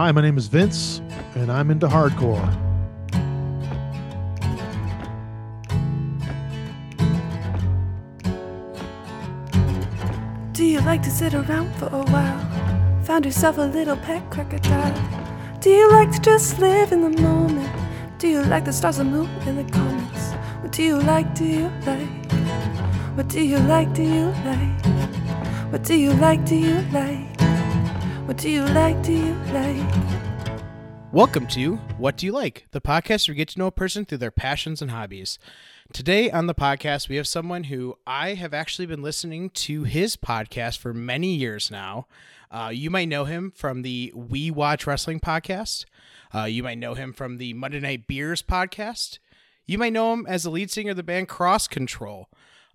Hi, my name is Vince, and I'm into hardcore. Do you like to sit around for a while? Found yourself a little pet crocodile? Do you like to just live in the moment? Do you like the stars and moon and the comets? What do you like? Do you like? What do you like? Do you like? What do you like? Do you like? What do you like? Do you like? Welcome to What Do You Like, the podcast where we get to know a person through their passions and hobbies. Today on the podcast, we have someone who I have actually been listening to his podcast for many years now. Uh, you might know him from the We Watch Wrestling podcast. Uh, you might know him from the Monday Night Beers podcast. You might know him as the lead singer of the band Cross Control.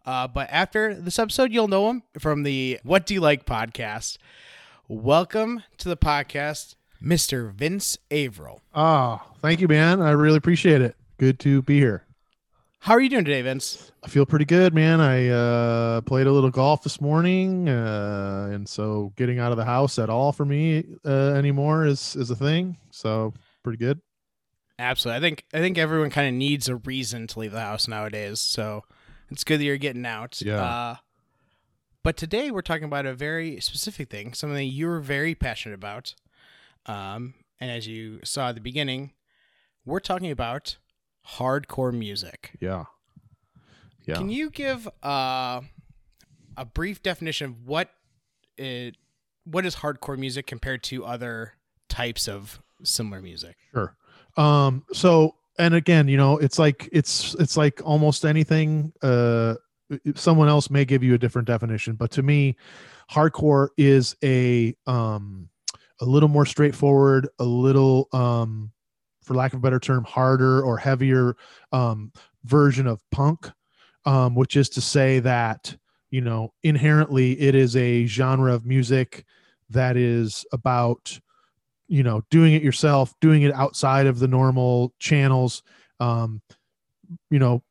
Uh, but after this episode, you'll know him from the What Do You Like podcast. Welcome to the podcast, Mr. Vince Averill. Ah, thank you, man. I really appreciate it. Good to be here. How are you doing today, Vince? I feel pretty good, man. I uh, played a little golf this morning, uh, and so getting out of the house at all for me uh, anymore is is a thing. So pretty good. Absolutely. I think I think everyone kind of needs a reason to leave the house nowadays. So it's good that you're getting out. Yeah. But today we're talking about a very specific thing, something you're very passionate about. Um, and as you saw at the beginning, we're talking about hardcore music. Yeah. Yeah. Can you give uh, a brief definition of what it what is hardcore music compared to other types of similar music? Sure. Um, so and again, you know, it's like it's it's like almost anything. Uh, someone else may give you a different definition, but to me, hardcore is a um a little more straightforward, a little um, for lack of a better term, harder or heavier um version of punk, um, which is to say that you know inherently it is a genre of music that is about you know doing it yourself doing it outside of the normal channels um you know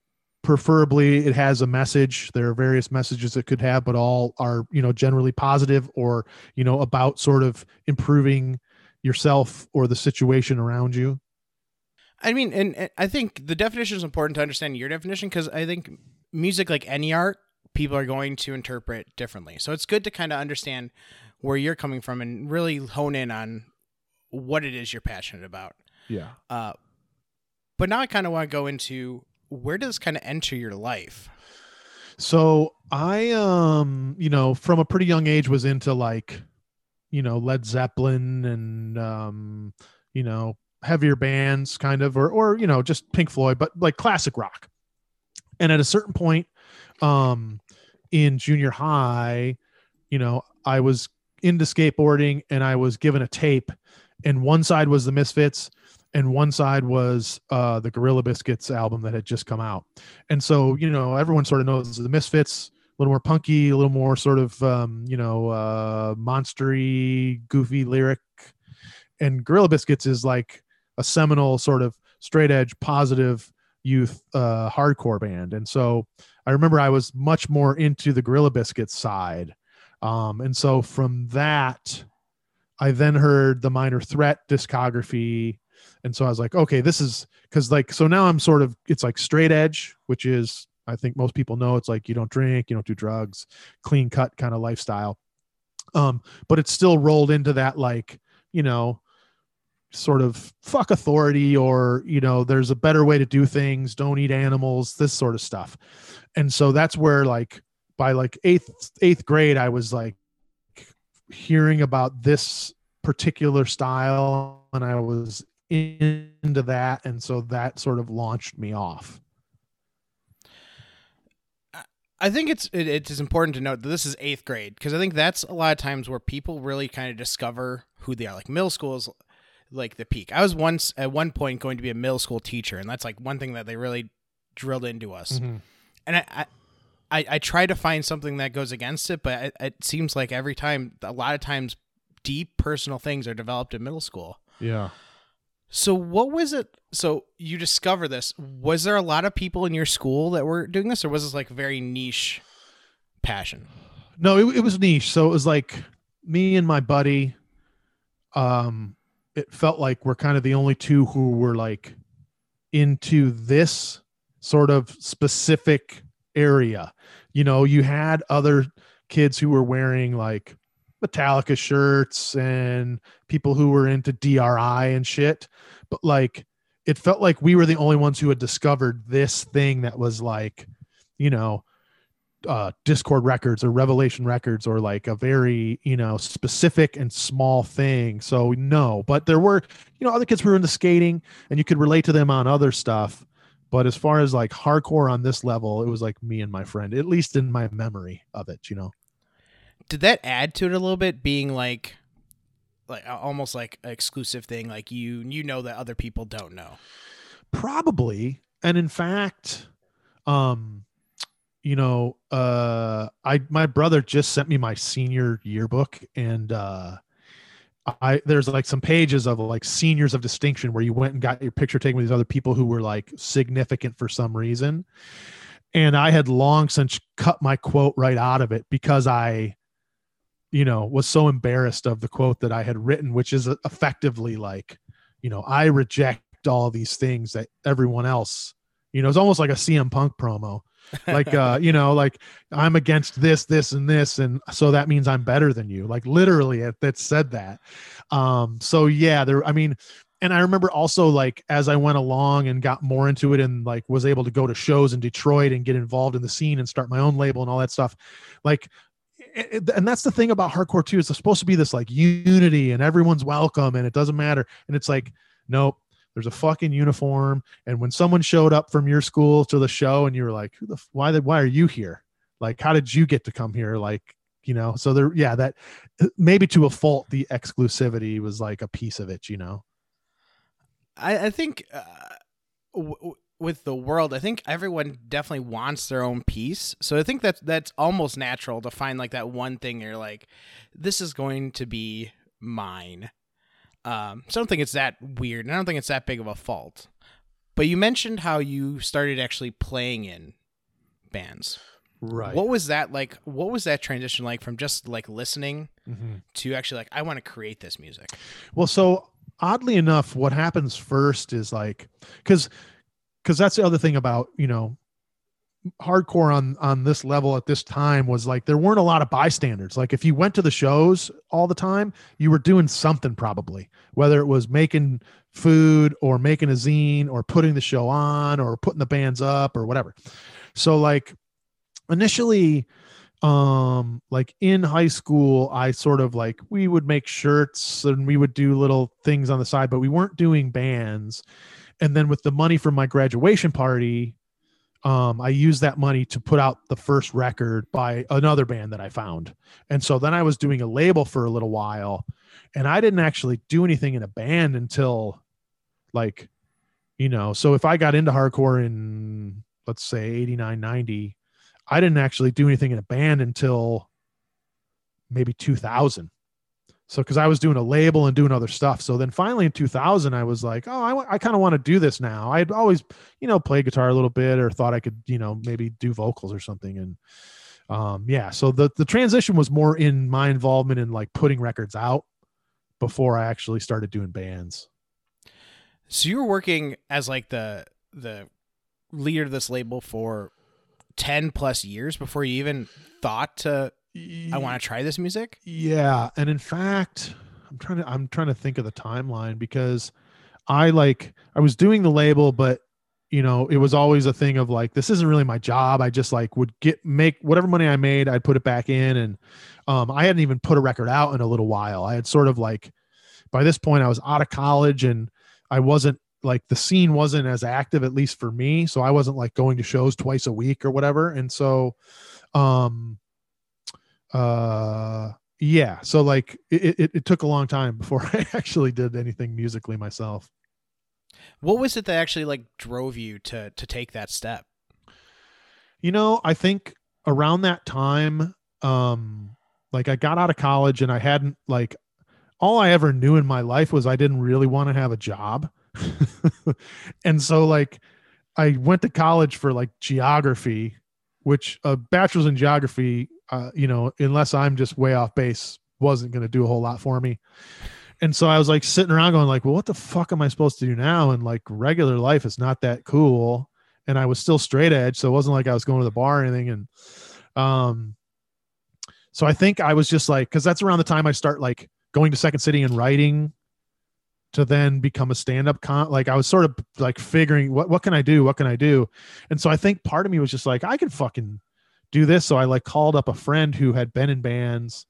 preferably it has a message there are various messages it could have but all are you know generally positive or you know about sort of improving yourself or the situation around you I mean, and, and I think the definition is important to understand your definition because I think music, like any art, people are going to interpret differently. So it's good to kind of understand where you're coming from and really hone in on what it is you're passionate about. yeah Uh, but now I kind of want to go into where does kind of enter your life? So I um you know from a pretty young age was into like you know Led Zeppelin and um you know heavier bands kind of or or you know just Pink Floyd but like classic rock. And at a certain point um in junior high, you know, I was into skateboarding and I was given a tape and one side was the Misfits and one side was uh the Gorilla Biscuits album that had just come out. And so, you know, everyone sort of knows the Misfits, a little more punky, a little more sort of, um, you know, uh, monstery, goofy lyric. And Gorilla Biscuits is like a seminal sort of straight edge, positive youth uh, hardcore band. And so I remember I was much more into the Gorilla Biscuits side. Um, and so from that, I then heard the Minor Threat discography and so i was like okay this is because like so now i'm sort of it's like straight edge which is i think most people know it's like you don't drink you don't do drugs clean cut kind of lifestyle. Um but it's still rolled into that like you know sort of fuck authority or you know there's a better way to do things don't eat animals this sort of stuff. And so that's where like by like eighth eighth grade i was like hearing about this particular style and i was into that and so that sort of launched me off I think it's it, it is important to note that this is eighth grade because I think that's a lot of times where people really kind of discover who they are. Like middle school is like the peak. I was once at one point going to be a middle school teacher, and that's like one thing that they really drilled into us. Mhm. And I, I I I try to find something that goes against it, but it, it seems like every time, a lot of times, deep personal things are developed in middle school. yeah So what was it? So you discover this. Was there a lot of people in your school that were doing this, or was this like very niche passion? no it, it was niche so it was like me and my buddy um it felt like we're kind of the only two who were like into this sort of specific area. You know, you had other kids who were wearing like Metallica shirts and people who were into DRI and shit, but like it felt like we were the only ones who had discovered this thing that was like, you know, uh, Dischord Records or Revelation Records or like a very you know specific and small thing. So no, but there were you know other kids who were into skating and you could relate to them on other stuff. But as far as like hardcore on this level, it was like me and my friend, at least in my memory of it. You know, Did that add to it a little bit, being like, like almost like an exclusive thing, like you you know that other people don't know. probably. And in fact, um, you know, uh, I my brother just sent me my senior yearbook, and uh, I there's like some pages of like seniors of distinction where you went and got your picture taken with these other people who were like significant for some reason, and I had long since cut my quote right out of it because I, you know, was so embarrassed of the quote that I had written, which is effectively like, you know, I reject all these things that everyone else, you know, it's almost like a CM Punk promo. Like uh you know like i'm against this this and this and so that means i'm better than you. Like literally it that said that. Um so yeah there i mean and i remember also like as i went along and got more into it and like was able to go to shows in detroit and get involved in the scene and start my own label and all that stuff like and that's the thing about hardcore too it's supposed to be this like unity and everyone's welcome and it doesn't matter. And it's like nope there's a fucking uniform. And when someone showed up from your school to the show and you were like who the why the, why are you here? Like how did you get to come here? Like you know so there yeah that maybe to a fault the exclusivity was like a piece of it you know? I, I think uh, w- w- with the world, I think everyone definitely wants their own piece. So I think that's that's almost natural to find like that one thing you're like, this is going to be mine. Um, so I don't think it's that weird, and I don't think it's that big of a fault. But you mentioned how you started actually playing in bands. right What was that like? What was that transition like from just like listening Mhm. to actually like I want to create this music? Well, so oddly enough, what happens first is like because because that's the other thing about you know hardcore on on this level at this time was like there weren't a lot of bystanders. Like if you went to the shows all the time you were doing something probably whether it was making food or making a zine or putting the show on or putting the bands up or whatever. So like initially um like in high school i sort of like we would make shirts and we would do little things on the side but we weren't doing bands and then with the money from my graduation party um i used that money to put out the first record by another band that i found and so then i was doing a label for a little while and i didn't actually do anything in a band until like you know so if i got into hardcore in let's say 89 90 I didn't actually do anything in a band until maybe 2000. So, because I was doing a label and doing other stuff. So then finally in 2000, I was like, oh, I, kind of want to do this now. I'd always, you know, play guitar a little bit or thought I could, you know, maybe do vocals or something. And um, yeah, so the, the transition was more in my involvement in like putting records out before I actually started doing bands. So you were working as like the the leader of this label for ten plus years before you even thought to I want to try this music. Yeah, and in fact, I'm trying to I'm trying to think of the timeline because I like I was doing the label, but you know, it was always a thing of like this isn't really my job. I just like would get make whatever money I made, I'd put it back in, and um, I hadn't even put a record out in a little while. I had sort of like by this point I was out of college and I wasn't like the scene wasn't as active at least for me, so I wasn't like going to shows twice a week or whatever, and so um uh yeah. So like it, it, it took a long time before i actually did anything musically myself. What was it that actually like drove you to to take that step? you know i think around that time um like i got out of college and i hadn't like all i ever knew in my life was i didn't really want to have a job. And so like i went to college for like geography which a bachelor's in geography uh, you know unless i'm just way off base wasn't going to do a whole lot for me and so I was like sitting around going like, well, what the fuck am I supposed to do now? And like regular life is not that cool. And I was still straight edge, so it wasn't like I was going to the bar or anything. And um, so I think I was just like, because that's around the time I start like going to Second City and writing to then become a stand-up con like I was sort of like figuring what what can I do? What can I do? And so I think part of me was just like, I can fucking do this. So I like called up a friend who had been in bands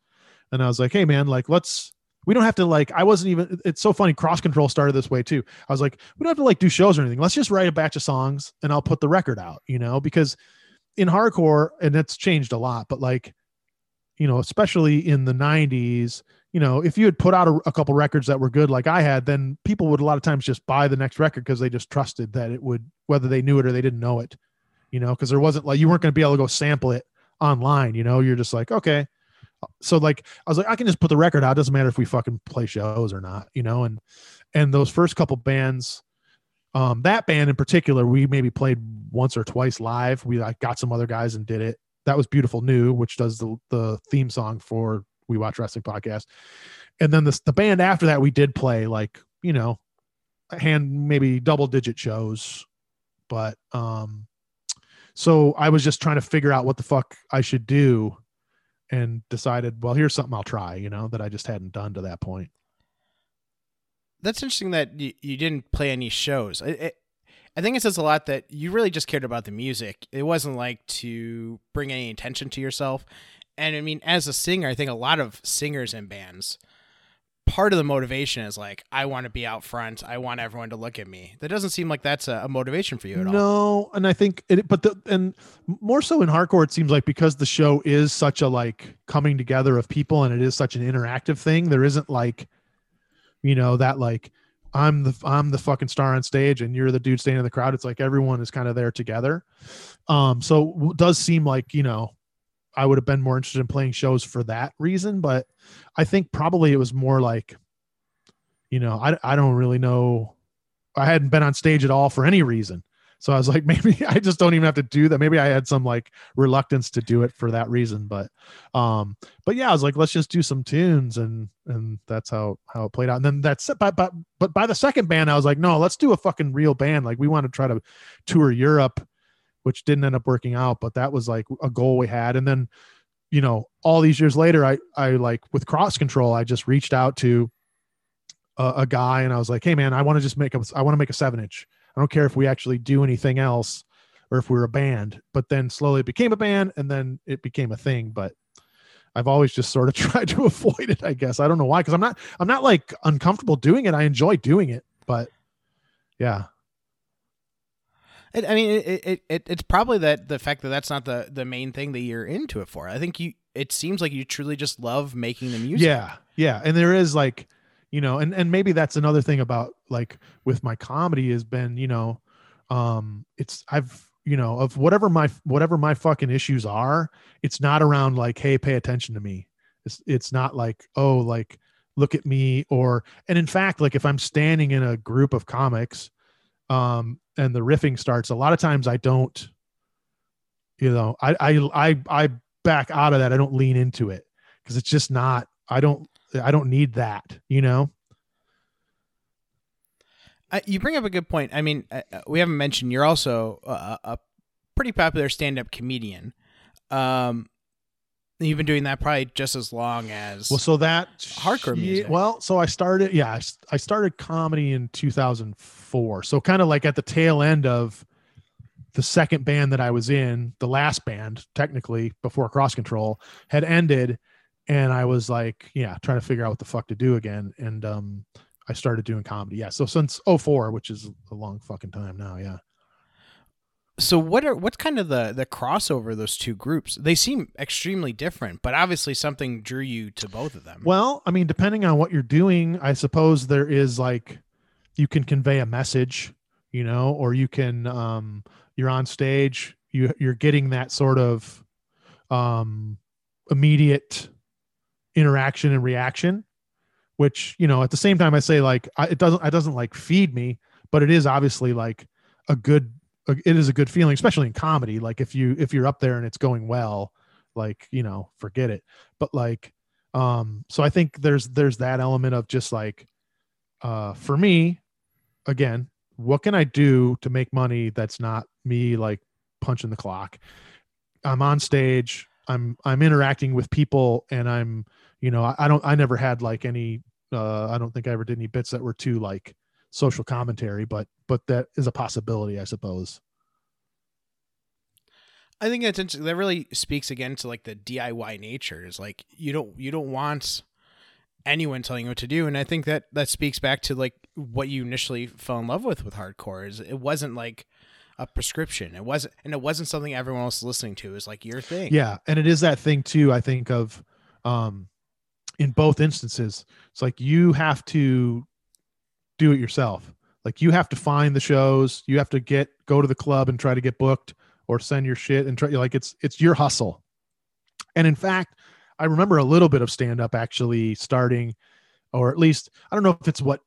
and I was like, hey man, like let's we don't have to like I wasn't even it's so funny, cross control started this way too. I was like, we don't have to like do shows or anything. Let's just write a batch of songs and I'll put the record out, you know, because in hardcore, and that's changed a lot, but like, you know, especially in the 90s, you know, if you had put out a, a, couple records that were good, like I had, then people would a lot of times just buy the next record because they just trusted that it would, whether they knew it or they didn't know it, you know, because there wasn't like you weren't going to be able to go sample it online, you know, you're just like, okay. So like I was like, I can just put the record out. It doesn't matter if we fucking play shows or not, you know, and and those first couple bands, um, that band in particular, we maybe played once or twice live. We like got some other guys and did it. That was Beautiful New, which does the the theme song for We Watch Wrestling podcast. And then the the band after that, we did play like you know, hand maybe double digit shows, but um, so I was just trying to figure out what the fuck I should do, and decided, well, here's something I'll try. You know that I just hadn't done to that point that's interesting that you, you didn't play any shows. It, it, I think it says a lot that you really just cared about the music. It wasn't like to bring any attention to yourself. And I mean, as a singer, I think a lot of singers and bands, part of the motivation is like, I want to be out front. I want everyone to look at me. That doesn't seem like that's a, a motivation for you at no, all. No, and I think it, but the and more so in hardcore, it seems like because the show is such a like coming together of people and it is such an interactive thing. There isn't like you know that like i'm the i'm the fucking star on stage and you're the dude standing in the crowd it's like everyone is kind of there together um so does seem like you know i would have been more interested in playing shows for that reason but i think probably it was more like you know i, I don't really know i hadn't been on stage at all for any reason so I was like, maybe I just don't even have to do that. Maybe I had some like reluctance to do it for that reason. But um, but yeah, I was like, let's just do some tunes and and that's how how it played out. And then that's. But but but by the second band, I was like, no, let's do a fucking real band. Like we want to try to tour Europe, which didn't end up working out, but that was like a goal we had. And then, you know, all these years later, I I like with cross control, I just reached out to a, a guy and I was like, hey man, I want to just make a I want to make a seven inch I don't care if we actually do anything else or if we're a band. But then slowly it became a band and then it became a thing. But I've always just sort of tried to avoid it, I guess. I don't know why, because I'm not I'm not like uncomfortable doing it. I enjoy doing it, but yeah. It, I mean, it, it, it it's probably that the fact that that's not the the main thing that you're into it for. I think you. It seems like you truly just love making the music. Yeah, yeah, and there is like you know and and maybe that's another thing about like with my comedy has been you know um it's i've you know of whatever my whatever my fucking issues are it's not around like hey pay attention to me it's it's not like oh like look at me or and in fact like if i'm standing in a group of comics um and the riffing starts a lot of times i don't you know i i i, I back out of that i don't lean into it because it's just not i don't I don't need that, you know? Uh, you bring up a good point. I mean, uh, uh we haven't mentioned you're also a, a pretty popular stand-up comedian. Um, you've been doing that probably just as long as well. So that hardcore music. Well, so I started. Yeah, I started comedy in 2004. So kind of like at the tail end of the second band that I was in, the last band technically before Cross Control had ended, and I was like, yeah, trying to figure out what the fuck to do again. And um, I started doing comedy. Yeah. So since 04, which is a long fucking time now. Yeah. So what are what's kind of the the crossover those two groups? They seem extremely different, but obviously something drew you to both of them. Well, I mean, depending on what you're doing, I suppose there is like you can convey a message, you know, or you can um you're on stage, you you're getting that sort of um immediate interaction and reaction which you know at the same time i say like I, it doesn't it doesn't like feed me but it is obviously like a good it is a good feeling especially in comedy like if you if you're up there and it's going well like you know forget it but like Um, so I think there's there's that element of just like, uh, for me, again, what can I do to make money that's not me like punching the clock? I'm on stage. I'm I'm interacting with people, and I'm you know I, I don't I never had like any. Uh, I don't think I ever did any bits that were too like social commentary, but but that is a possibility, I suppose. I think that's interesting. That really speaks again to like the DIY nature. Is like you don't you don't want anyone telling you what to do, and I think that that speaks back to like what you initially fell in love with with hardcore. Is it wasn't like a prescription. It wasn't, and it wasn't something everyone else was listening to. It was like your thing. Yeah, and it is that thing too. I think of, um, in both instances, it's like you have to do it yourself. Like you have to find the shows. You have to get go to the club and try to get booked or send your shit and try like it's it's your hustle. And in fact, I remember a little bit of stand up actually starting or at least I don't know if it's what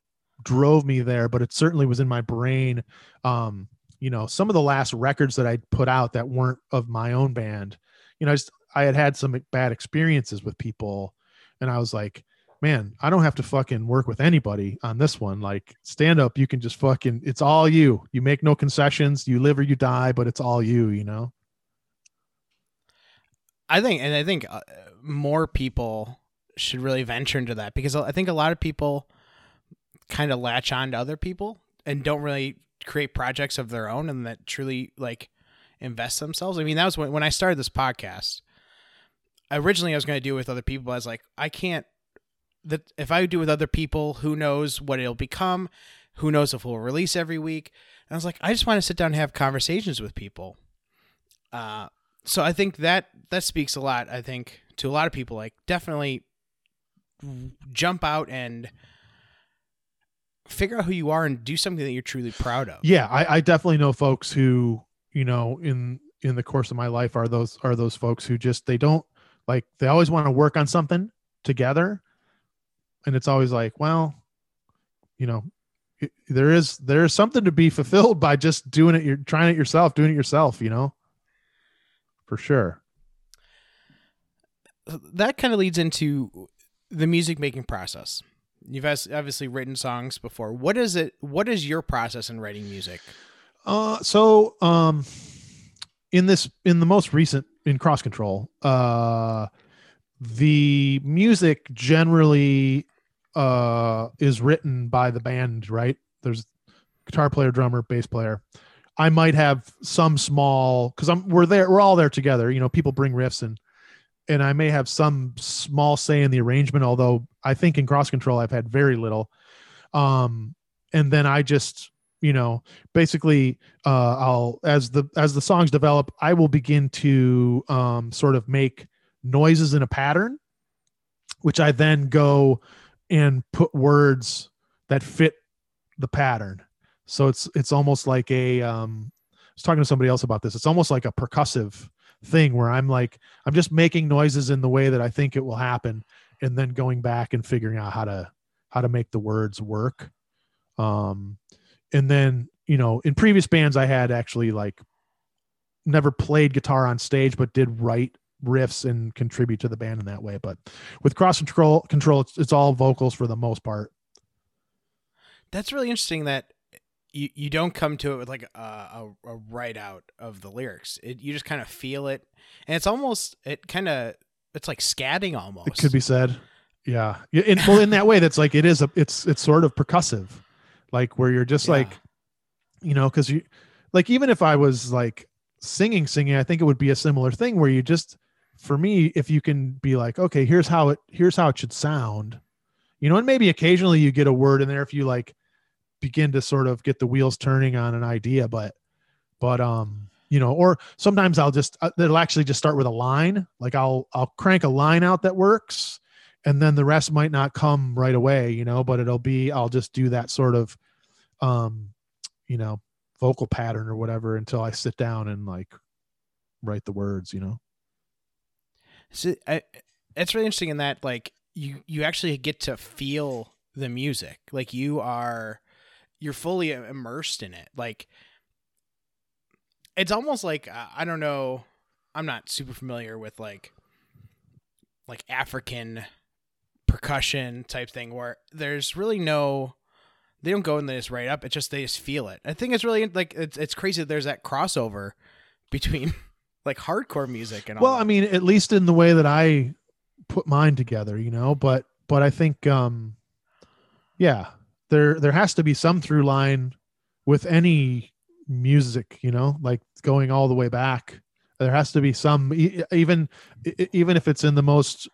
drove me there, but it certainly was in my brain. Um, you know, some of the last records that I put out that weren't of my own band, you know, I just I had had some bad experiences with people and I was like, man, I don't have to fucking work with anybody on this one. Like stand up, you can just fucking, it's all you. You make no concessions. You live or you die, but it's all you, you know? I think, and I think uh, more people should really venture into that because I think a lot of people kind of latch on to other people and don't really create projects of their own and that truly like invest themselves. I mean, that was when, when I started this podcast. Originally, I was going to do it with other people. I was like, I can't that if I do with other people, who knows what it'll become? Who knows if we'll release every week? And I was like, I just want to sit down and have conversations with people. Uh, so I think that that speaks a lot. I think to a lot of people, like definitely jump out and figure out who you are and do something that you're truly proud of. Yeah, I, I definitely know folks who you know in in the course of my life are those are those folks who just they don't like they always want to work on something together and it's always like well you know there is there is something to be fulfilled by just doing it you're trying it yourself doing it yourself you know? For sure. That kind of leads into the music making process. You've obviously written songs before. What is it what is your process in writing music? Uh so um in this in the most recent in cross control uh the music generally uh, is written by the band, right? There's guitar player, drummer, bass player. I might have some small because I'm we're there, we're all there together. You know, people bring riffs and and I may have some small say in the arrangement, although I think in cross control I've had very little. Um, and then I just you know basically uh i'll as the as the songs develop i will begin to um sort of make noises in a pattern which i then go and put words that fit the pattern. So it's it's almost like a um I was talking to somebody else about this. It's almost like a percussive thing where I'm like I'm just making noises in the way that I think it will happen and then going back and figuring out how to how to make the words work. Um and then, you know, in previous bands I had actually like never played guitar on stage but did write riffs and contribute to the band in that way. But with cross control, control, it's, it's all vocals for the most part. That's really interesting. That you you don't come to it with like a a, a write out of the lyrics. It, you just kind of feel it, and it's almost it kind of it's like scatting almost. It could be said. Yeah. Yeah. In, well, in that way, that's like it is a it's it's sort of percussive, like where you're just yeah. like, you know, because you like even if I was like singing singing, I think it would be a similar thing where you just for me, if you can be like, okay, here's how it here's how it should sound, you know, and maybe occasionally you get a word in there if you like begin to sort of get the wheels turning on an idea, but but um you know or sometimes i'll just uh, it'll actually just start with a line. Like i'll i'll crank a line out that works and then the rest might not come right away you know but it'll be i'll just do that sort of um you know vocal pattern or whatever until i sit down and like write the words you know so I, it's really interesting in that like you you actually get to feel the music. Like you are you're fully immersed in it. Like it's almost like I don't know. I'm not super familiar with like like African percussion type thing where there's really no they don't go they just write up. It's just they just feel it. I think it's really like it's it's crazy that there's that crossover between like hardcore music and all Well. I mean, at least in the way that I put mine together, you know, but but I think um yeah, there there has to be some through line with any music, you know, like going all the way back. There has to be some even even if it's in the most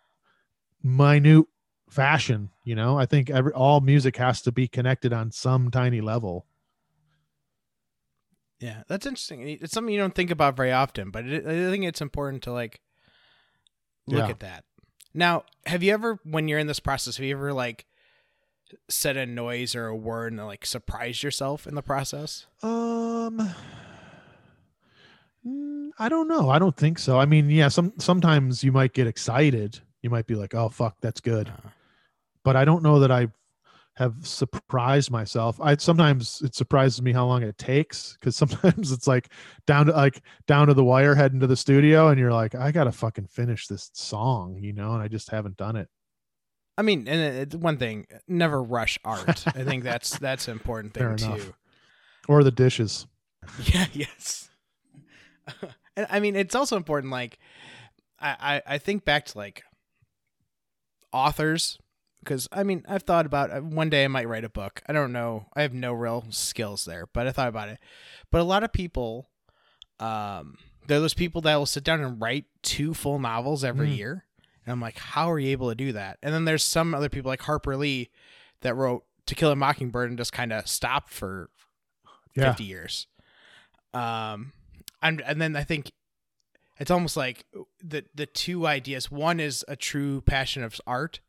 minute fashion, you know. I think every all music has to be connected on some tiny level. Yeah, that's interesting. It's something you don't think about very often, but it, I think it's important to like look Yeah. at that. Now, have you ever, when you're in this process, have you ever like said a noise or a word and like surprised yourself in the process? Um, mm, I don't know. I don't think so. I mean, yeah, some sometimes you might get excited. You might be like, "Oh fuck, that's good," Uh, but I don't know that I have surprised myself. I sometimes it surprises me how long it takes because sometimes it's like down to like down to the wire heading to the studio, and you're like, "I gotta fucking finish this song," you know, and I just haven't done it. I mean, and it's one thing, never rush art. I think that's that's an important thing too. Or the dishes. Yeah, yes. and I mean, it's also important. Like, I I, I think back to like authors because I mean, I've thought about uh, one day I might write a book. I don't know. I have no real skills there, but I thought about it. But a lot of people, um, they're those people that will sit down and write two full novels every Mm. year. And I'm like, how are you able to do that? And then there's some other people like Harper Lee that wrote To Kill a Mockingbird and just kind of stopped for Yeah. 50 years. Um, and and then I think it's almost like the the two ideas. One is a true passion of art,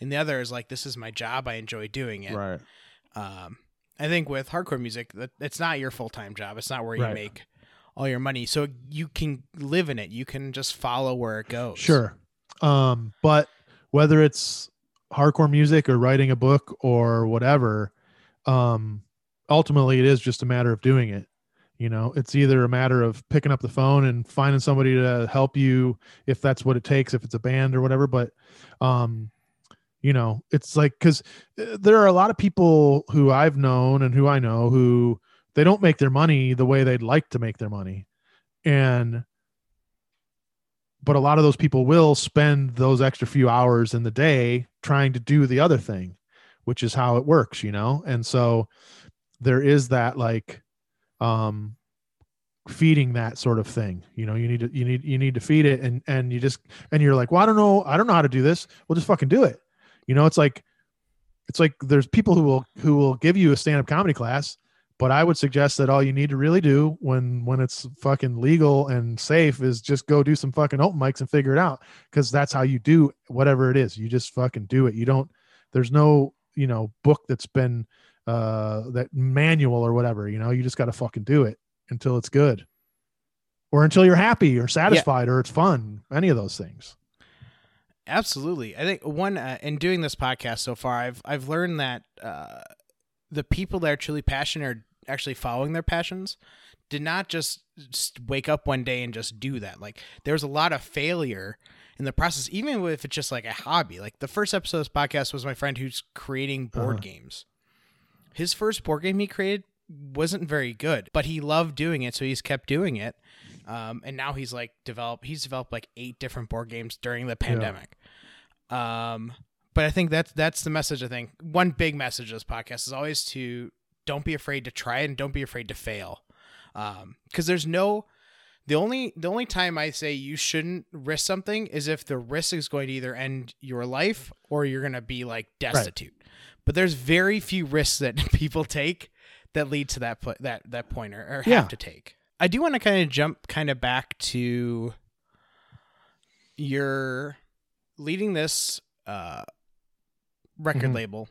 and the other is like this is my job. I enjoy doing it. Right. Um, I think with hardcore music, that it's not your full time job. It's not where you Right. make all your money, so you can live in it. You can just follow where it goes. Sure. Um, but whether it's hardcore music or writing a book or whatever, um, ultimately it is just a matter of doing it. You know, it's either a matter of picking up the phone and finding somebody to help you if that's what it takes, if it's a band or whatever. But, um, you know, it's like because there are a lot of people who I've known and who I know who they don't make their money the way they'd like to make their money. And but a lot of those people will spend those extra few hours in the day trying to do the other thing which is how it works you know? And so there is that like um feeding that sort of thing you know? You need to you need you need to feed it and and you just and you're like well i don't know i don't know how to do this. Well just fucking do it you know it's like it's like there's people who will who will give you a stand-up comedy class but i would suggest that all you need to really do when when it's fucking legal and safe is just go do some fucking open mics and figure it out because that's how you do whatever it is. You just fucking do it. You don't there's no you know book that's been uh that manual or whatever you know? You just got to fucking do it until it's good or until you're happy or satisfied or it's fun any of those things Absolutely. I think one uh, in doing this podcast so far, I've I've learned that uh, the people that are truly passionate are actually following their passions. Did not just, just wake up one day and just do that. Like there was a lot of failure in the process, even if it's just like a hobby. Like the first episode of this podcast was my friend who's creating board Uh-huh. games. His first board game he created wasn't very good, but he loved doing it, so he's kept doing it. Um, and now he's like developed. He's developed like eight different board games during the pandemic. Um, but I think that's that's the message. I think one big message of this podcast is always to don't be afraid to try it and don't be afraid to fail. Um, because there's no the only the only time I say you shouldn't risk something is if the risk is going to either end your life or you're going to be like destitute. But there's very few risks that people take that lead to that that that point or, or Yeah. have to take. I do want to kind of jump kind of back to your leading this uh record Mhm. label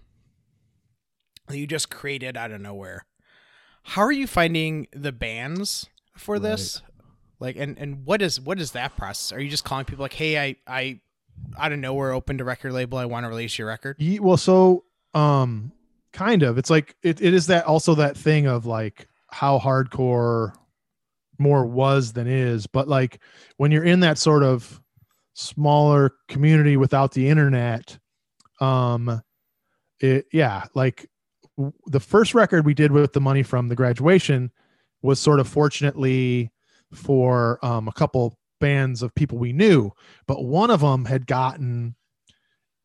that you just created out of nowhere. How are you finding the bands for this? Like and and what is what is that process? Are you just calling people like, "Hey, I I out of nowhere opened a record label. I want to release your record." Ye- well so um kind of it's like it, it is that also that thing of like how hardcore more was than is but like when you're in that sort of smaller community without the internet um it yeah like w- the first record we did with the money from the graduation was sort of fortunately for um a couple bands of people we knew but one of them had gotten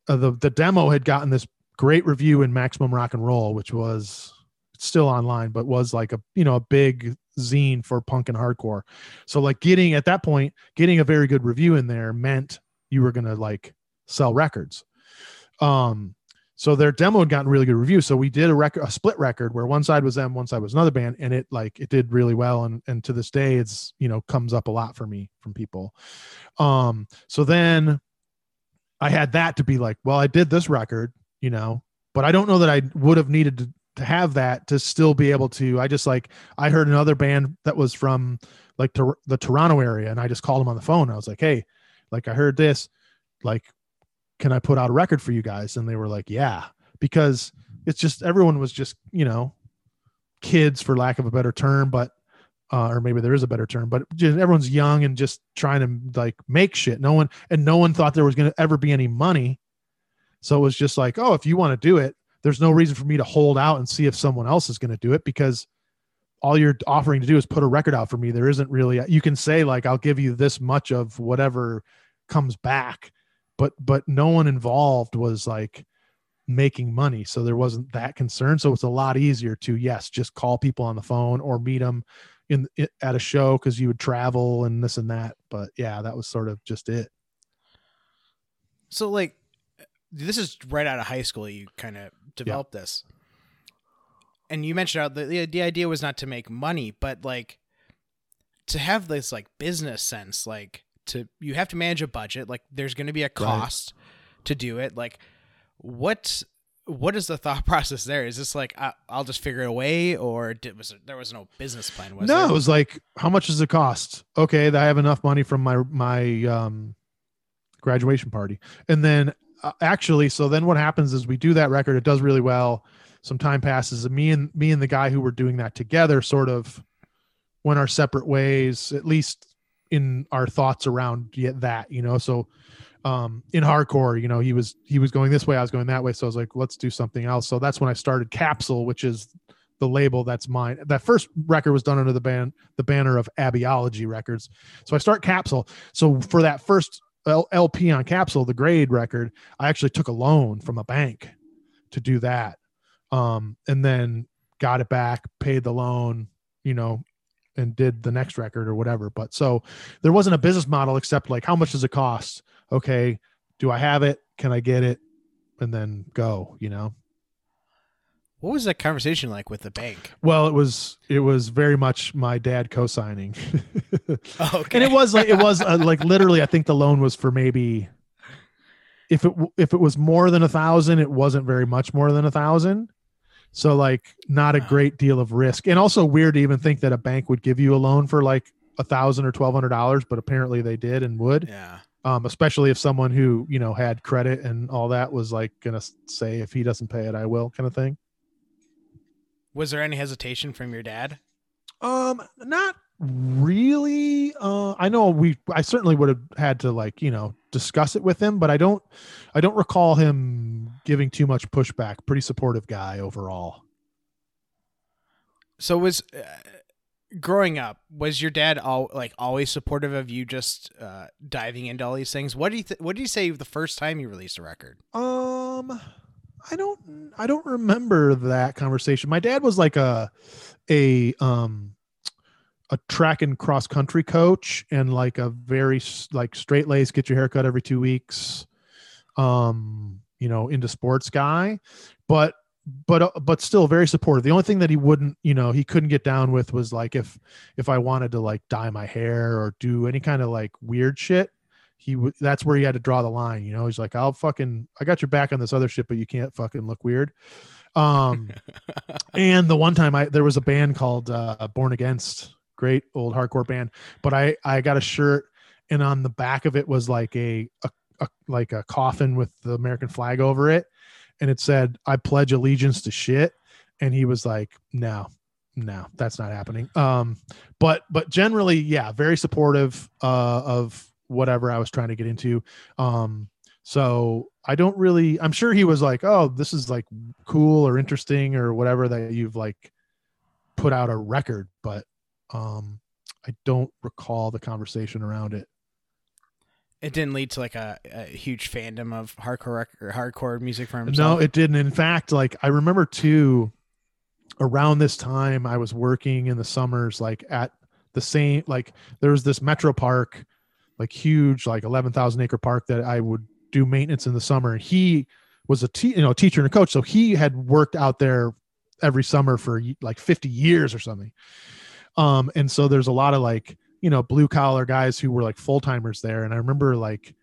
uh, the the demo had gotten this great review in maximum rock and roll which was still online but was like a you know a big zine for punk and hardcore. So like getting at that point getting a very good review in there meant you were to like sell records. Um so their demo had gotten really good reviews. So we did a record a split record where one side was them one side was another band and it like it did really well. And and to this day it's you know comes up a lot for me from people. Um so then i had that to be like well i did this record you know but i don't know that i would have needed to, to have that to still be able to i just like i heard another band that was from like Tor- the toronto area and i just called them on the phone. I was like hey like i heard this. Like can i put out a record for you guys? And they were like yeah. Because it's just everyone was just you know kids for lack of a better term but uh, or maybe there is a better term but just, everyone's young and just trying to like make shit. No one and no one thought there was going to ever be any money. So it was just like oh if you want to do it there's no reason for me to hold out and see if someone else is going to do it because all you're offering to do is put a record out for me. There isn't really you can say like i'll give you this much of whatever comes back but but no one involved was like making money. So there wasn't that concern. So it's a lot easier to yes just call people on the phone or meet them in at a show because you would travel and this and that. But yeah that was sort of just it. So like this is right out of high school you kind of developed this. And you mentioned out the, the idea was not to make money, but like to have this like business sense, like to you have to manage a budget, like there's going to be a cost to do it. Like what what is the thought process there? Is this like I, I'll just figure it away, or did, was it, there was no business plan? Was it? no there? it was like how much does it cost okay i have enough money from my my um graduation party and then uh, actually so then what happens is we do that record. It does really well. Some time passes and me and me and the guy who were doing that together sort of went our separate ways at least in our thoughts around yet that you know? So um in hardcore you know he was he was going this way i was going that way. So i was like let's do something else. So that's when i started capsule which is the label that's mine. That first record was done under the band the banner of abiology records. So i start capsule. So for that first Lp on capsule the grade record i actually took a loan from a bank to do that. Um and then got it back paid the loan you know and did the next record or whatever. But so there wasn't a business model except like how much does it cost? Okay do i have it? Can i get it? And then go you know what was that conversation like with the bank? well it was it was very much my dad co-signing Oh, okay. and it was like it was uh, like literally i think the loan was for maybe if it if it was more than a thousand it wasn't very much more than a thousand so like not a great deal of risk and also weird to even think that a bank would give you a loan for like a thousand or twelve hundred dollars but apparently they did and would yeah. um, especially if someone who you know had credit and all that was like gonna say if he doesn't pay it i will kind of thing Was there any hesitation from your dad? Um, not really. Uh, I know we. I certainly would have had to like you know discuss it with him, but I don't. I don't recall him giving too much pushback. Pretty supportive guy overall. So was uh, growing up was your dad all like always supportive of you just uh, diving into all these things? What do you th- what did you say the first time you released a record? Um, I don't. I don't remember that conversation. My dad was like a, a um, a track and cross country coach, and like a very like straight lace, get your hair cut every two weeks. Um, you know, into sports guy, but but uh, but still very supportive. The only thing that he wouldn't, you know, he couldn't get down with was like if if I wanted to like dye my hair or do any kind of like weird shit he would that's where he had to draw the line you know? He's like i'll fucking i got your back on this other shit but you can't fucking look weird. Um and the one time i there was a band called uh born against great old hardcore band but i i got a shirt and on the back of it was like a, a, a like a coffin with the american flag over it and it said i pledge allegiance to shit and he was like no no that's not happening. Um but but generally yeah very supportive uh of whatever i was trying to get into um so I don't really. I'm sure he was like, "Oh, this is like cool or interesting or whatever that you've like put out a record," but um, I don't recall the conversation around it. It didn't lead to like a, a huge fandom of hardcore hardcore music for No, it didn't. In fact, like I remember too, around this time, I was working in the summers, like at the same, like there was this Metro Park, like huge, like eleven thousand acre park that I would do maintenance in the summer. He was a te- you know teacher and a coach, so he had worked out there every summer for like fifty years or something. Um, and so there's a lot of like you know blue collar guys who were like full timers there, and I remember like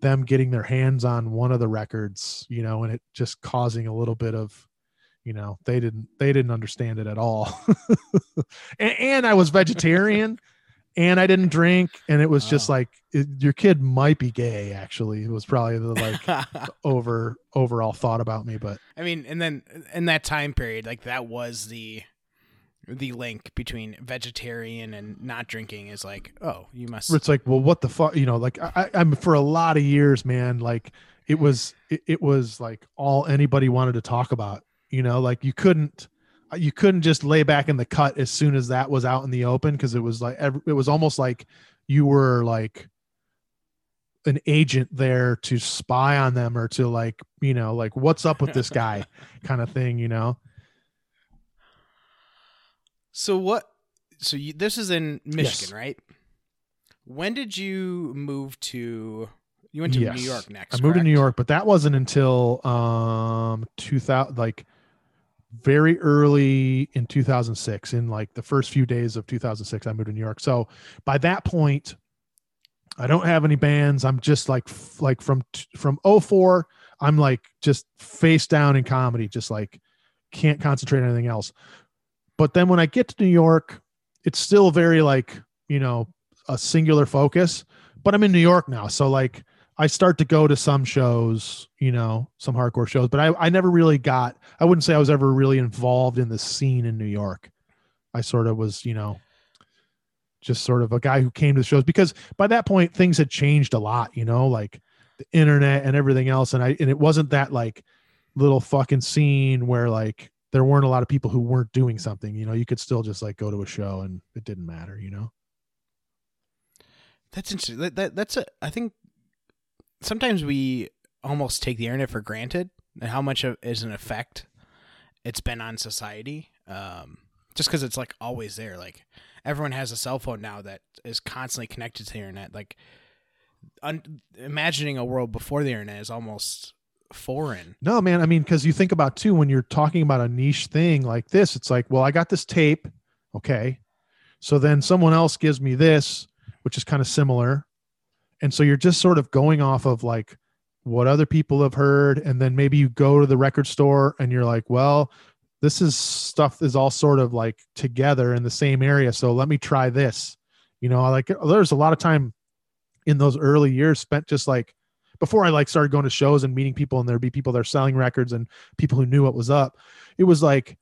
them getting their hands on one of the records, you know, and it just causing a little bit of, you know, they didn't they didn't understand it at all. and, and I was vegetarian and I didn't drink and it was just Oh. like it, your kid might be gay actually. It was probably the like over overall thought about me, but I mean, and then in that time period, like that was the the link between vegetarian and not drinking is like, oh, you must. it's like, well, what the fuck, you know, like I, I'm for a lot of years, man, like it was, it, it was like all anybody wanted to talk about, you know, like you couldn't, you couldn't just lay back in the cut as soon as that was out in the open. Cause it was like, it was almost like you were like an agent there to spy on them or to like, you know, like what's up with this guy kind of thing, you know? So what? So you, this is in Michigan, Yes. right? When did you move to? You went to Yes. New York next. I moved to New? York, but that wasn't until um 2000 like very early in 2006 in like the first few days of 2006 I moved to New York. So by that point I don't have any bands. I'm just like like from from 04 I'm like just face down in comedy just like can't concentrate on anything else. But then when I get to New York it's still very like, you know, a singular focus, but I'm in New York now. So like I start to go to some shows, you know, some hardcore shows, but I, I never really got, I wouldn't say I was ever really involved in the scene in New York. I sort of was, you know, just sort of a guy who came to the shows because by that point things had changed a lot, you know, like the internet and everything else. And I, and it wasn't that like little fucking scene where like there weren't a lot of people who weren't doing something, you know, you could still just like go to a show and it didn't matter, you know? That's interesting. That, that that's a. I think sometimes we almost take the internet for granted and how much of is an effect it's been on society. Um, just because it's like always there. Like everyone has a cell phone now that is constantly connected to the internet. Like un- imagining a world before the internet is almost foreign. No, man. I mean, because you think about too when you're talking about a niche thing like this, it's like, well, I got this tape, okay. So then someone else gives me this, which is kind of similar, and so you're just sort of going off of like what other people have heard, and then maybe you go to the record store and you're like, well, this is stuff is all sort of like together in the same area, so let me try this. You know, like there's a lot of time in those early years spent just like before I like started going to shows and meeting people and there'd be people that are selling records and people who knew what was up. It was like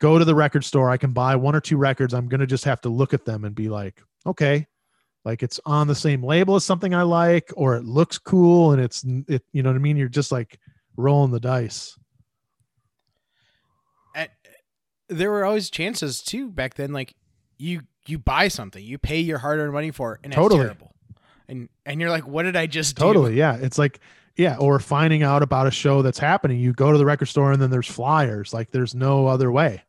go to the record store. I can buy one or two records. I'm gonna just have to look at them and be like, okay, like it's on the same label as something I like, or it looks cool and it's it, you know what I mean? You're just like rolling the dice. At, there were always chances too back then. Like you you buy something, you pay your hard earned money for, it, and Totally. it's terrible. And and you're like, what did I just do? Totally, yeah. It's like yeah, or finding out about a show that's happening. You go to the record store and then there's flyers. Like there's no other way,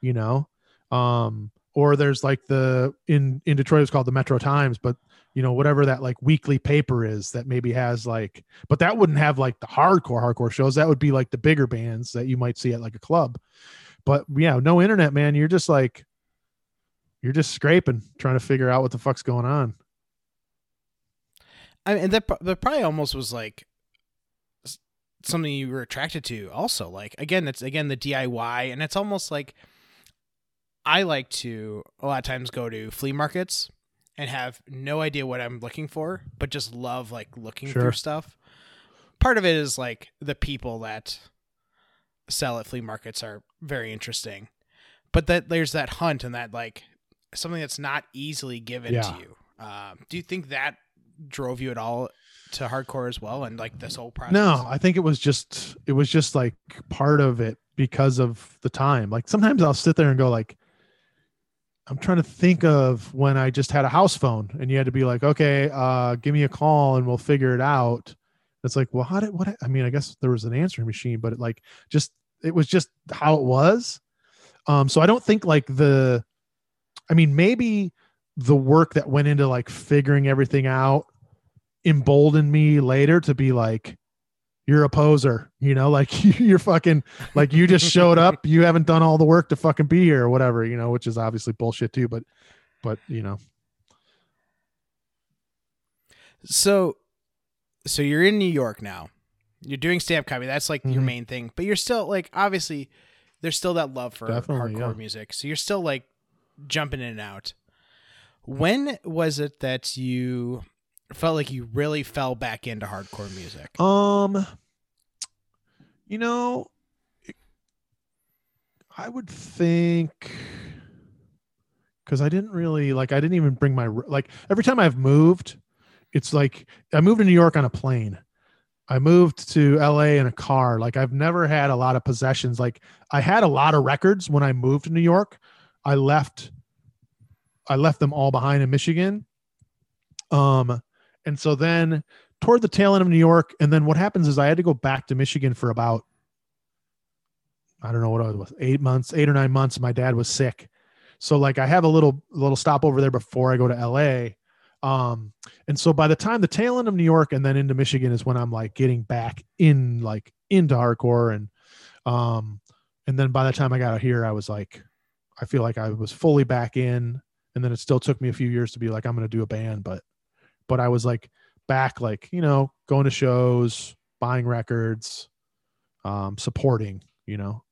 you know. Um, or there's like the in in Detroit it's called the Metro Times, but you know whatever that like weekly paper is that maybe has like, but that wouldn't have like the hardcore hardcore shows. That would be like the bigger bands that you might see at like a club. But yeah, no internet, man. You're just like you're just scraping, trying to figure out what the fuck's going on. I mean, that that probably almost was like something you were attracted to. Also, like again, it's again the DIY, and it's almost like I like to a lot of times go to flea markets and have no idea what I'm looking for, but just love like looking Sure. through stuff. Part of it is like the people that sell at flea markets are very interesting, but that there's that hunt and that like something that's not easily given Yeah. to you. Um, do you think that drove you at all to hardcore as well, and like this whole process? No, I think it was just it was just like part of it because of the time. Like sometimes I'll sit there and go like I'm trying to think of when I just had a house phone and you had to be like, okay, uh, give me a call and we'll figure it out. It's like, well, how did what? I mean, I guess there was an answering machine, but it like just it was just how it was. Um, so I don't think like the, I mean, maybe the work that went into like figuring everything out emboldened me later to be like, you're a poser, you know, like you're fucking like you just showed up, you haven't done all the work to fucking be here or whatever, you know, which is obviously bullshit too, but but you know. So so you're in New York now. You're doing stamp copy. That's like your Mhm. main thing. But you're still like obviously there's still that love for Definitely, hardcore yeah. music. So you're still like jumping in and out. When was it that you felt like you really fell back into hardcore music? Um, you know, I would think because I didn't really like. I didn't even bring my like. Every time I've moved, it's like I moved to New York on a plane. I moved to LA in a car. Like I've never had a lot of possessions. Like I had a lot of records when I moved to New York. I left I left them all behind in Michigan. Um and so then toward the tail end of New York and then what happens is I had to go back to Michigan for about I don't know what it was, 8 months, 8 or 9 months my dad was sick. So like I have a little little stop over there before I go to LA. Um and so by the time the tail end of New York and then into Michigan is when I'm like getting back in like into hardcore and um and then by the time I got out here I was like I feel like I was fully back in and then it still took me a few years to be like I'm going to do a band but but I was like back like you know going to shows buying records um supporting you know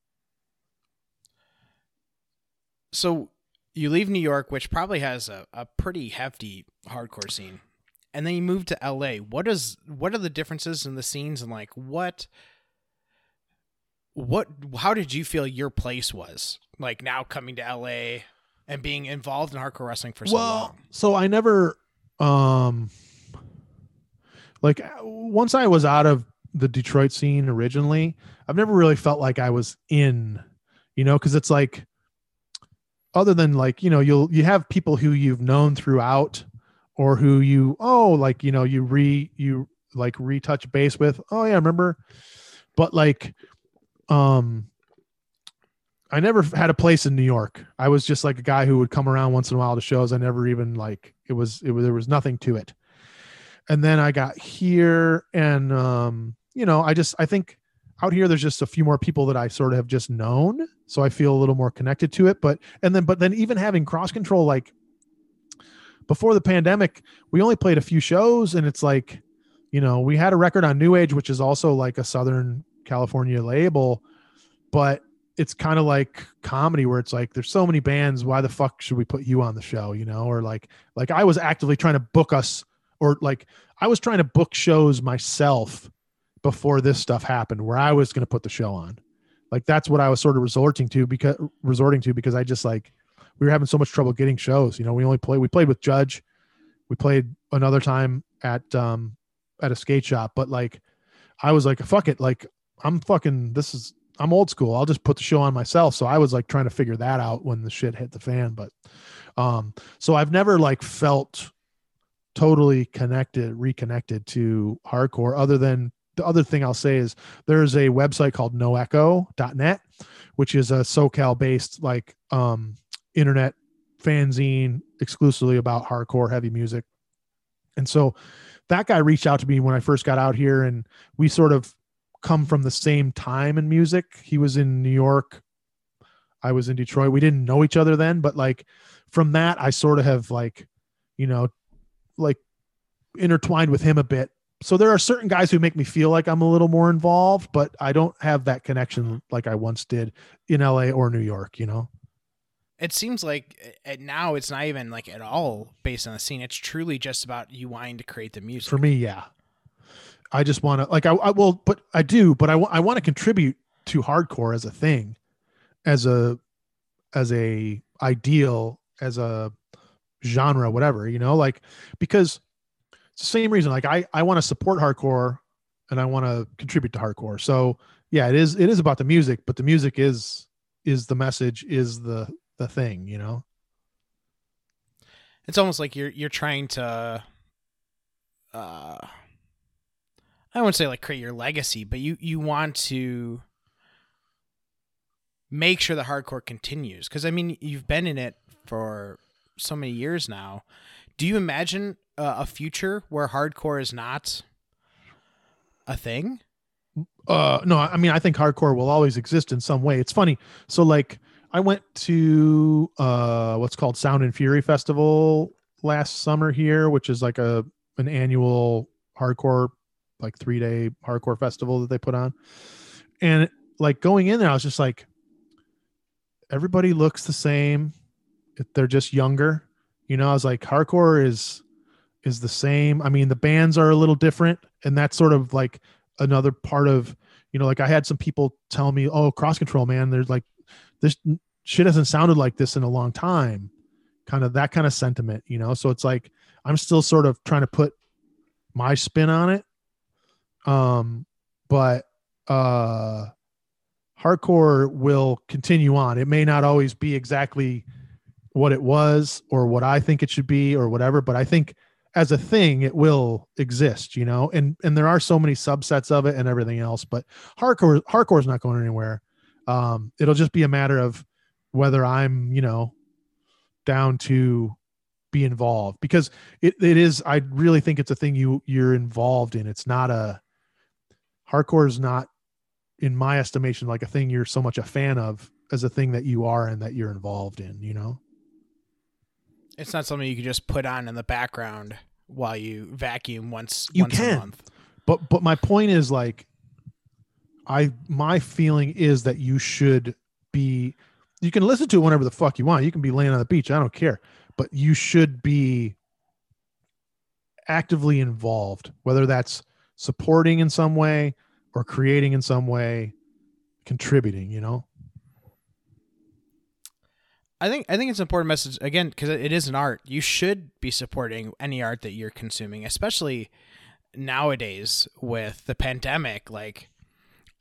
So you leave New York, which probably has a, a pretty hefty hardcore scene, and then you move to LA. What is what are the differences in the scenes and like what what how did you feel your place was like now coming to LA and being involved in hardcore wrestling for so long? so I never um like once I was out of the Detroit scene originally, I've never really felt like I was in, you know, because it's like other than like, you know, you'll you have people who you've known throughout or who you oh like you know you re you like retouch base with. Oh yeah remember. But like um I never had a place in New York. I was just like a guy who would come around once in a while to shows. I never even like it was it was there was nothing to it. And then I got here and um you know, I just I think out here there's just a few more people that I sort of have just known, so I feel a little more connected to it, but and then but then even having cross control like before the pandemic, we only played a few shows and it's like you know, we had a record on New Age which is also like a Southern California label, but it's kind of like comedy where it's like there's so many bands why the fuck should we put you on the show you know? Or like like i was actively trying to book us or like i was trying to book shows myself before this stuff happened where i was going to put the show on. Like that's what i was sort of resorting to because resorting to because i just like we were having so much trouble getting shows you know? We only play we played with judge. We played another time at um at a skate shop but like i was like fuck it like i'm fucking this is I'm old school. I'll just put the show on myself. So I was like trying to figure that out when the shit hit the fan. But um, so I've never like felt totally connected, reconnected to hardcore, other than the other thing I'll say is there's a website called noecho.net, which is a SoCal based like um internet fanzine exclusively about hardcore heavy music. And so that guy reached out to me when I first got out here and we sort of come from the same time in music. He was in New York. I was in Detroit. We didn't know each other then, but like from that, I sort of have like, you know, like intertwined with him a bit. So there are certain guys who make me feel like I'm a little more involved, but I don't have that connection like I once did in LA or New York, you know? It seems like uh, now it's not even like at all based on the scene. It's truly just about you wanting to create the music. For me, yeah. I just want to like I, I will, but I do, but I want I want to contribute to hardcore as a thing, as a as a ideal, as a genre, whatever you know, like because it's the same reason. Like I I want to support hardcore, and I want to contribute to hardcore. So yeah, it is it is about the music, but the music is is the message, is the the thing, you know. It's almost like you're you're trying to uh I wouldn't say like create your legacy, but you you want to make sure the hardcore continues because I mean you've been in it for so many years now. Do you imagine uh, a future where hardcore is not a thing? Uh, no, I mean I think hardcore will always exist in some way. It's funny. So like I went to uh what's called Sound and Fury Festival last summer here, which is like a an annual hardcore like 3-day hardcore festival that they put on. And like going in there I was just like everybody looks the same. They're just younger. You know, I was like hardcore is is the same. I mean, the bands are a little different and that's sort of like another part of you know like i had some people tell me oh cross control man there's like this shit hasn't sounded like this in a long time kind of that kind of sentiment you know so it's like i'm still sort of trying to put my spin on it um but uh hardcore will continue on. It may not always be exactly what it was or what i think it should be or whatever but i think as a thing it will exist you know? And and there are so many subsets of it and everything else but hardcore hardcore is not going anywhere. Um it'll just be a matter of whether i'm you know down to be involved because it, it is i really think it's a thing you you're involved in. It's not a hardcore is not in my estimation like a thing you're so much a fan of as a thing that you are and that you're involved in you know It's not something you can just put on in the background while you vacuum once You once a can. month. but but my point is like i my feeling is that you should be you can listen to it whenever the fuck you want you can be laying on the beach i don't care but you should be actively involved whether that's supporting in some way or creating in some way contributing you know I think I think it's an important message again because it is an art. You should be supporting any art that you're consuming, especially nowadays with the pandemic. Like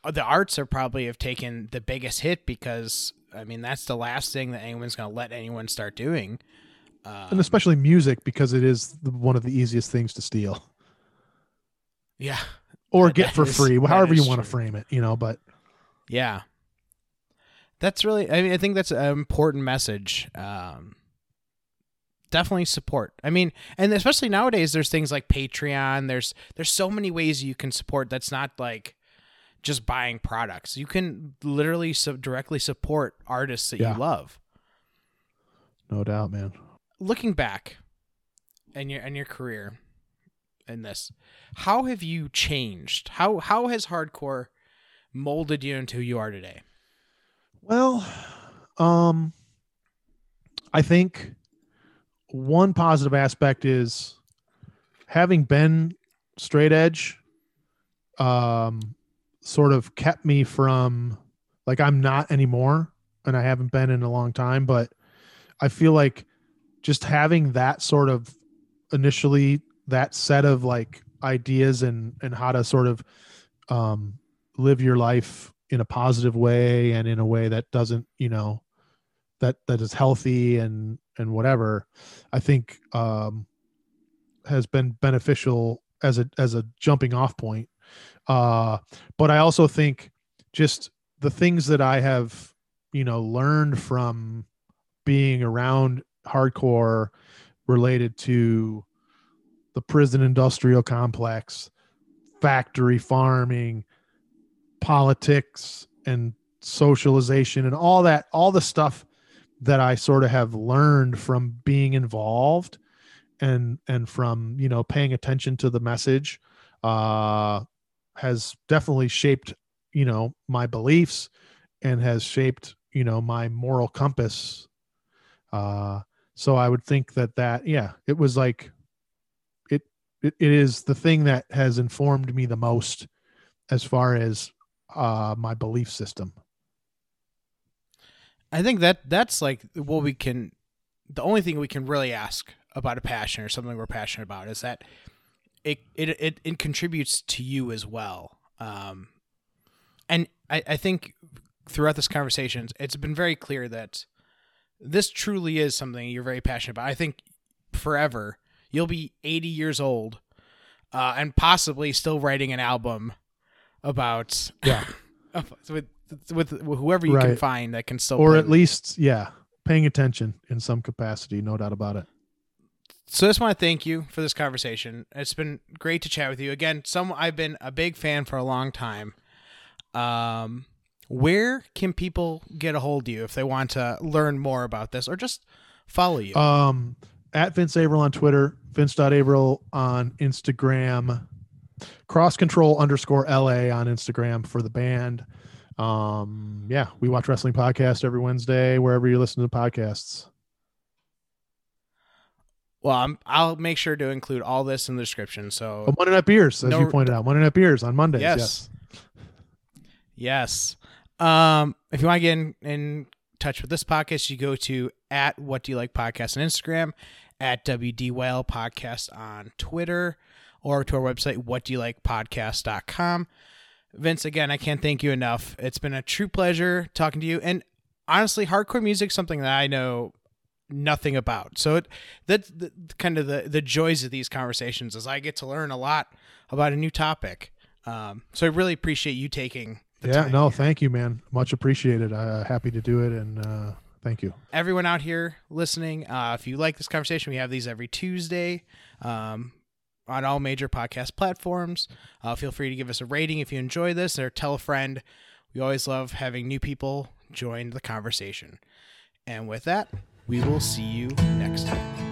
the arts are probably have taken the biggest hit because I mean that's the last thing that anyone's going to let anyone start doing. Um, and especially music because it is the, one of the easiest things to steal yeah, or get for is- free however you want to frame it you know but yeah. That's really. I mean, I think that's an important message. Um, definitely support. I mean, and especially nowadays, there's things like Patreon. There's there's so many ways you can support. That's not like just buying products. You can literally so directly support artists that Yeah. you love. no doubt man Looking back, and your and your career, in this, how have you changed? How how has hardcore molded you into who you are today? Well, um, I think one positive aspect is having been straight edge, um, sort of kept me from like I'm not anymore, and I haven't been in a long time. But I feel like just having that sort of initially that set of like ideas and and how to sort of um, live your life in a positive way and in a way that doesn't you know that that is healthy and and whatever i think um has been beneficial as a as a jumping off point. Uh but i also think just the things that i have you know learned from being around hardcore related to the prison industrial complex factory farming politics and socialization and all that all the stuff that i sort of have learned from being involved and and from you know paying attention to the message uh has definitely shaped you know my beliefs and has shaped you know my moral compass. Uh so i would think that that yeah it was like it it, is the thing that has informed me the most as far as uh my belief system I think that that's like what we can. The only thing we can really ask about a passion or something we're passionate about is that it it it, it contributes to you as well. Um, and I, I think throughout this conversation, it's been very clear that this truly is something you're very passionate about. I think forever you'll be 80 years old uh, and possibly still writing an album about Yeah. with with whoever you can find that can still or at least yeah paying attention in some capacity no doubt about it So I just want to thank you for this conversation. It's been great to chat with you again. Some I've been a big fan for a long time. Um, where can people get a hold of you if they want to learn more about this or just follow you? um at vince averill on twitter vince.averill on instagram cross control underscore la on instagram for the band um yeah we watch wrestling podcast every wednesday wherever you listen to podcasts well, I'm, I'll make sure to include all this in the description. So oh, monday night beers as No- you pointed out monday night beers on mondays Yes. yes, Yes. Um, if you want to get in, in touch with this podcast, you go to at What Do You Like Podcast on Instagram, at WDYL Podcast on Twitter, or to our website, whatdoyoulikepodcast.com. Vince, again, I can't thank you enough. It's been a true pleasure talking to you. And honestly, hardcore music is something that I know nothing about. So it, that's the, kind of the, the joys of these conversations is I get to learn a lot about a new topic. Um, so I really appreciate you taking the yeah no here. thank you man much appreciated uh happy to do it and uh thank you everyone out here listening, uh, if you like this conversation, we have these every Tuesday um, on all major podcast platforms. Uh, feel free to give us a rating if you enjoy this or tell a friend. We always love having new people join the conversation. And with that, we will see you next time.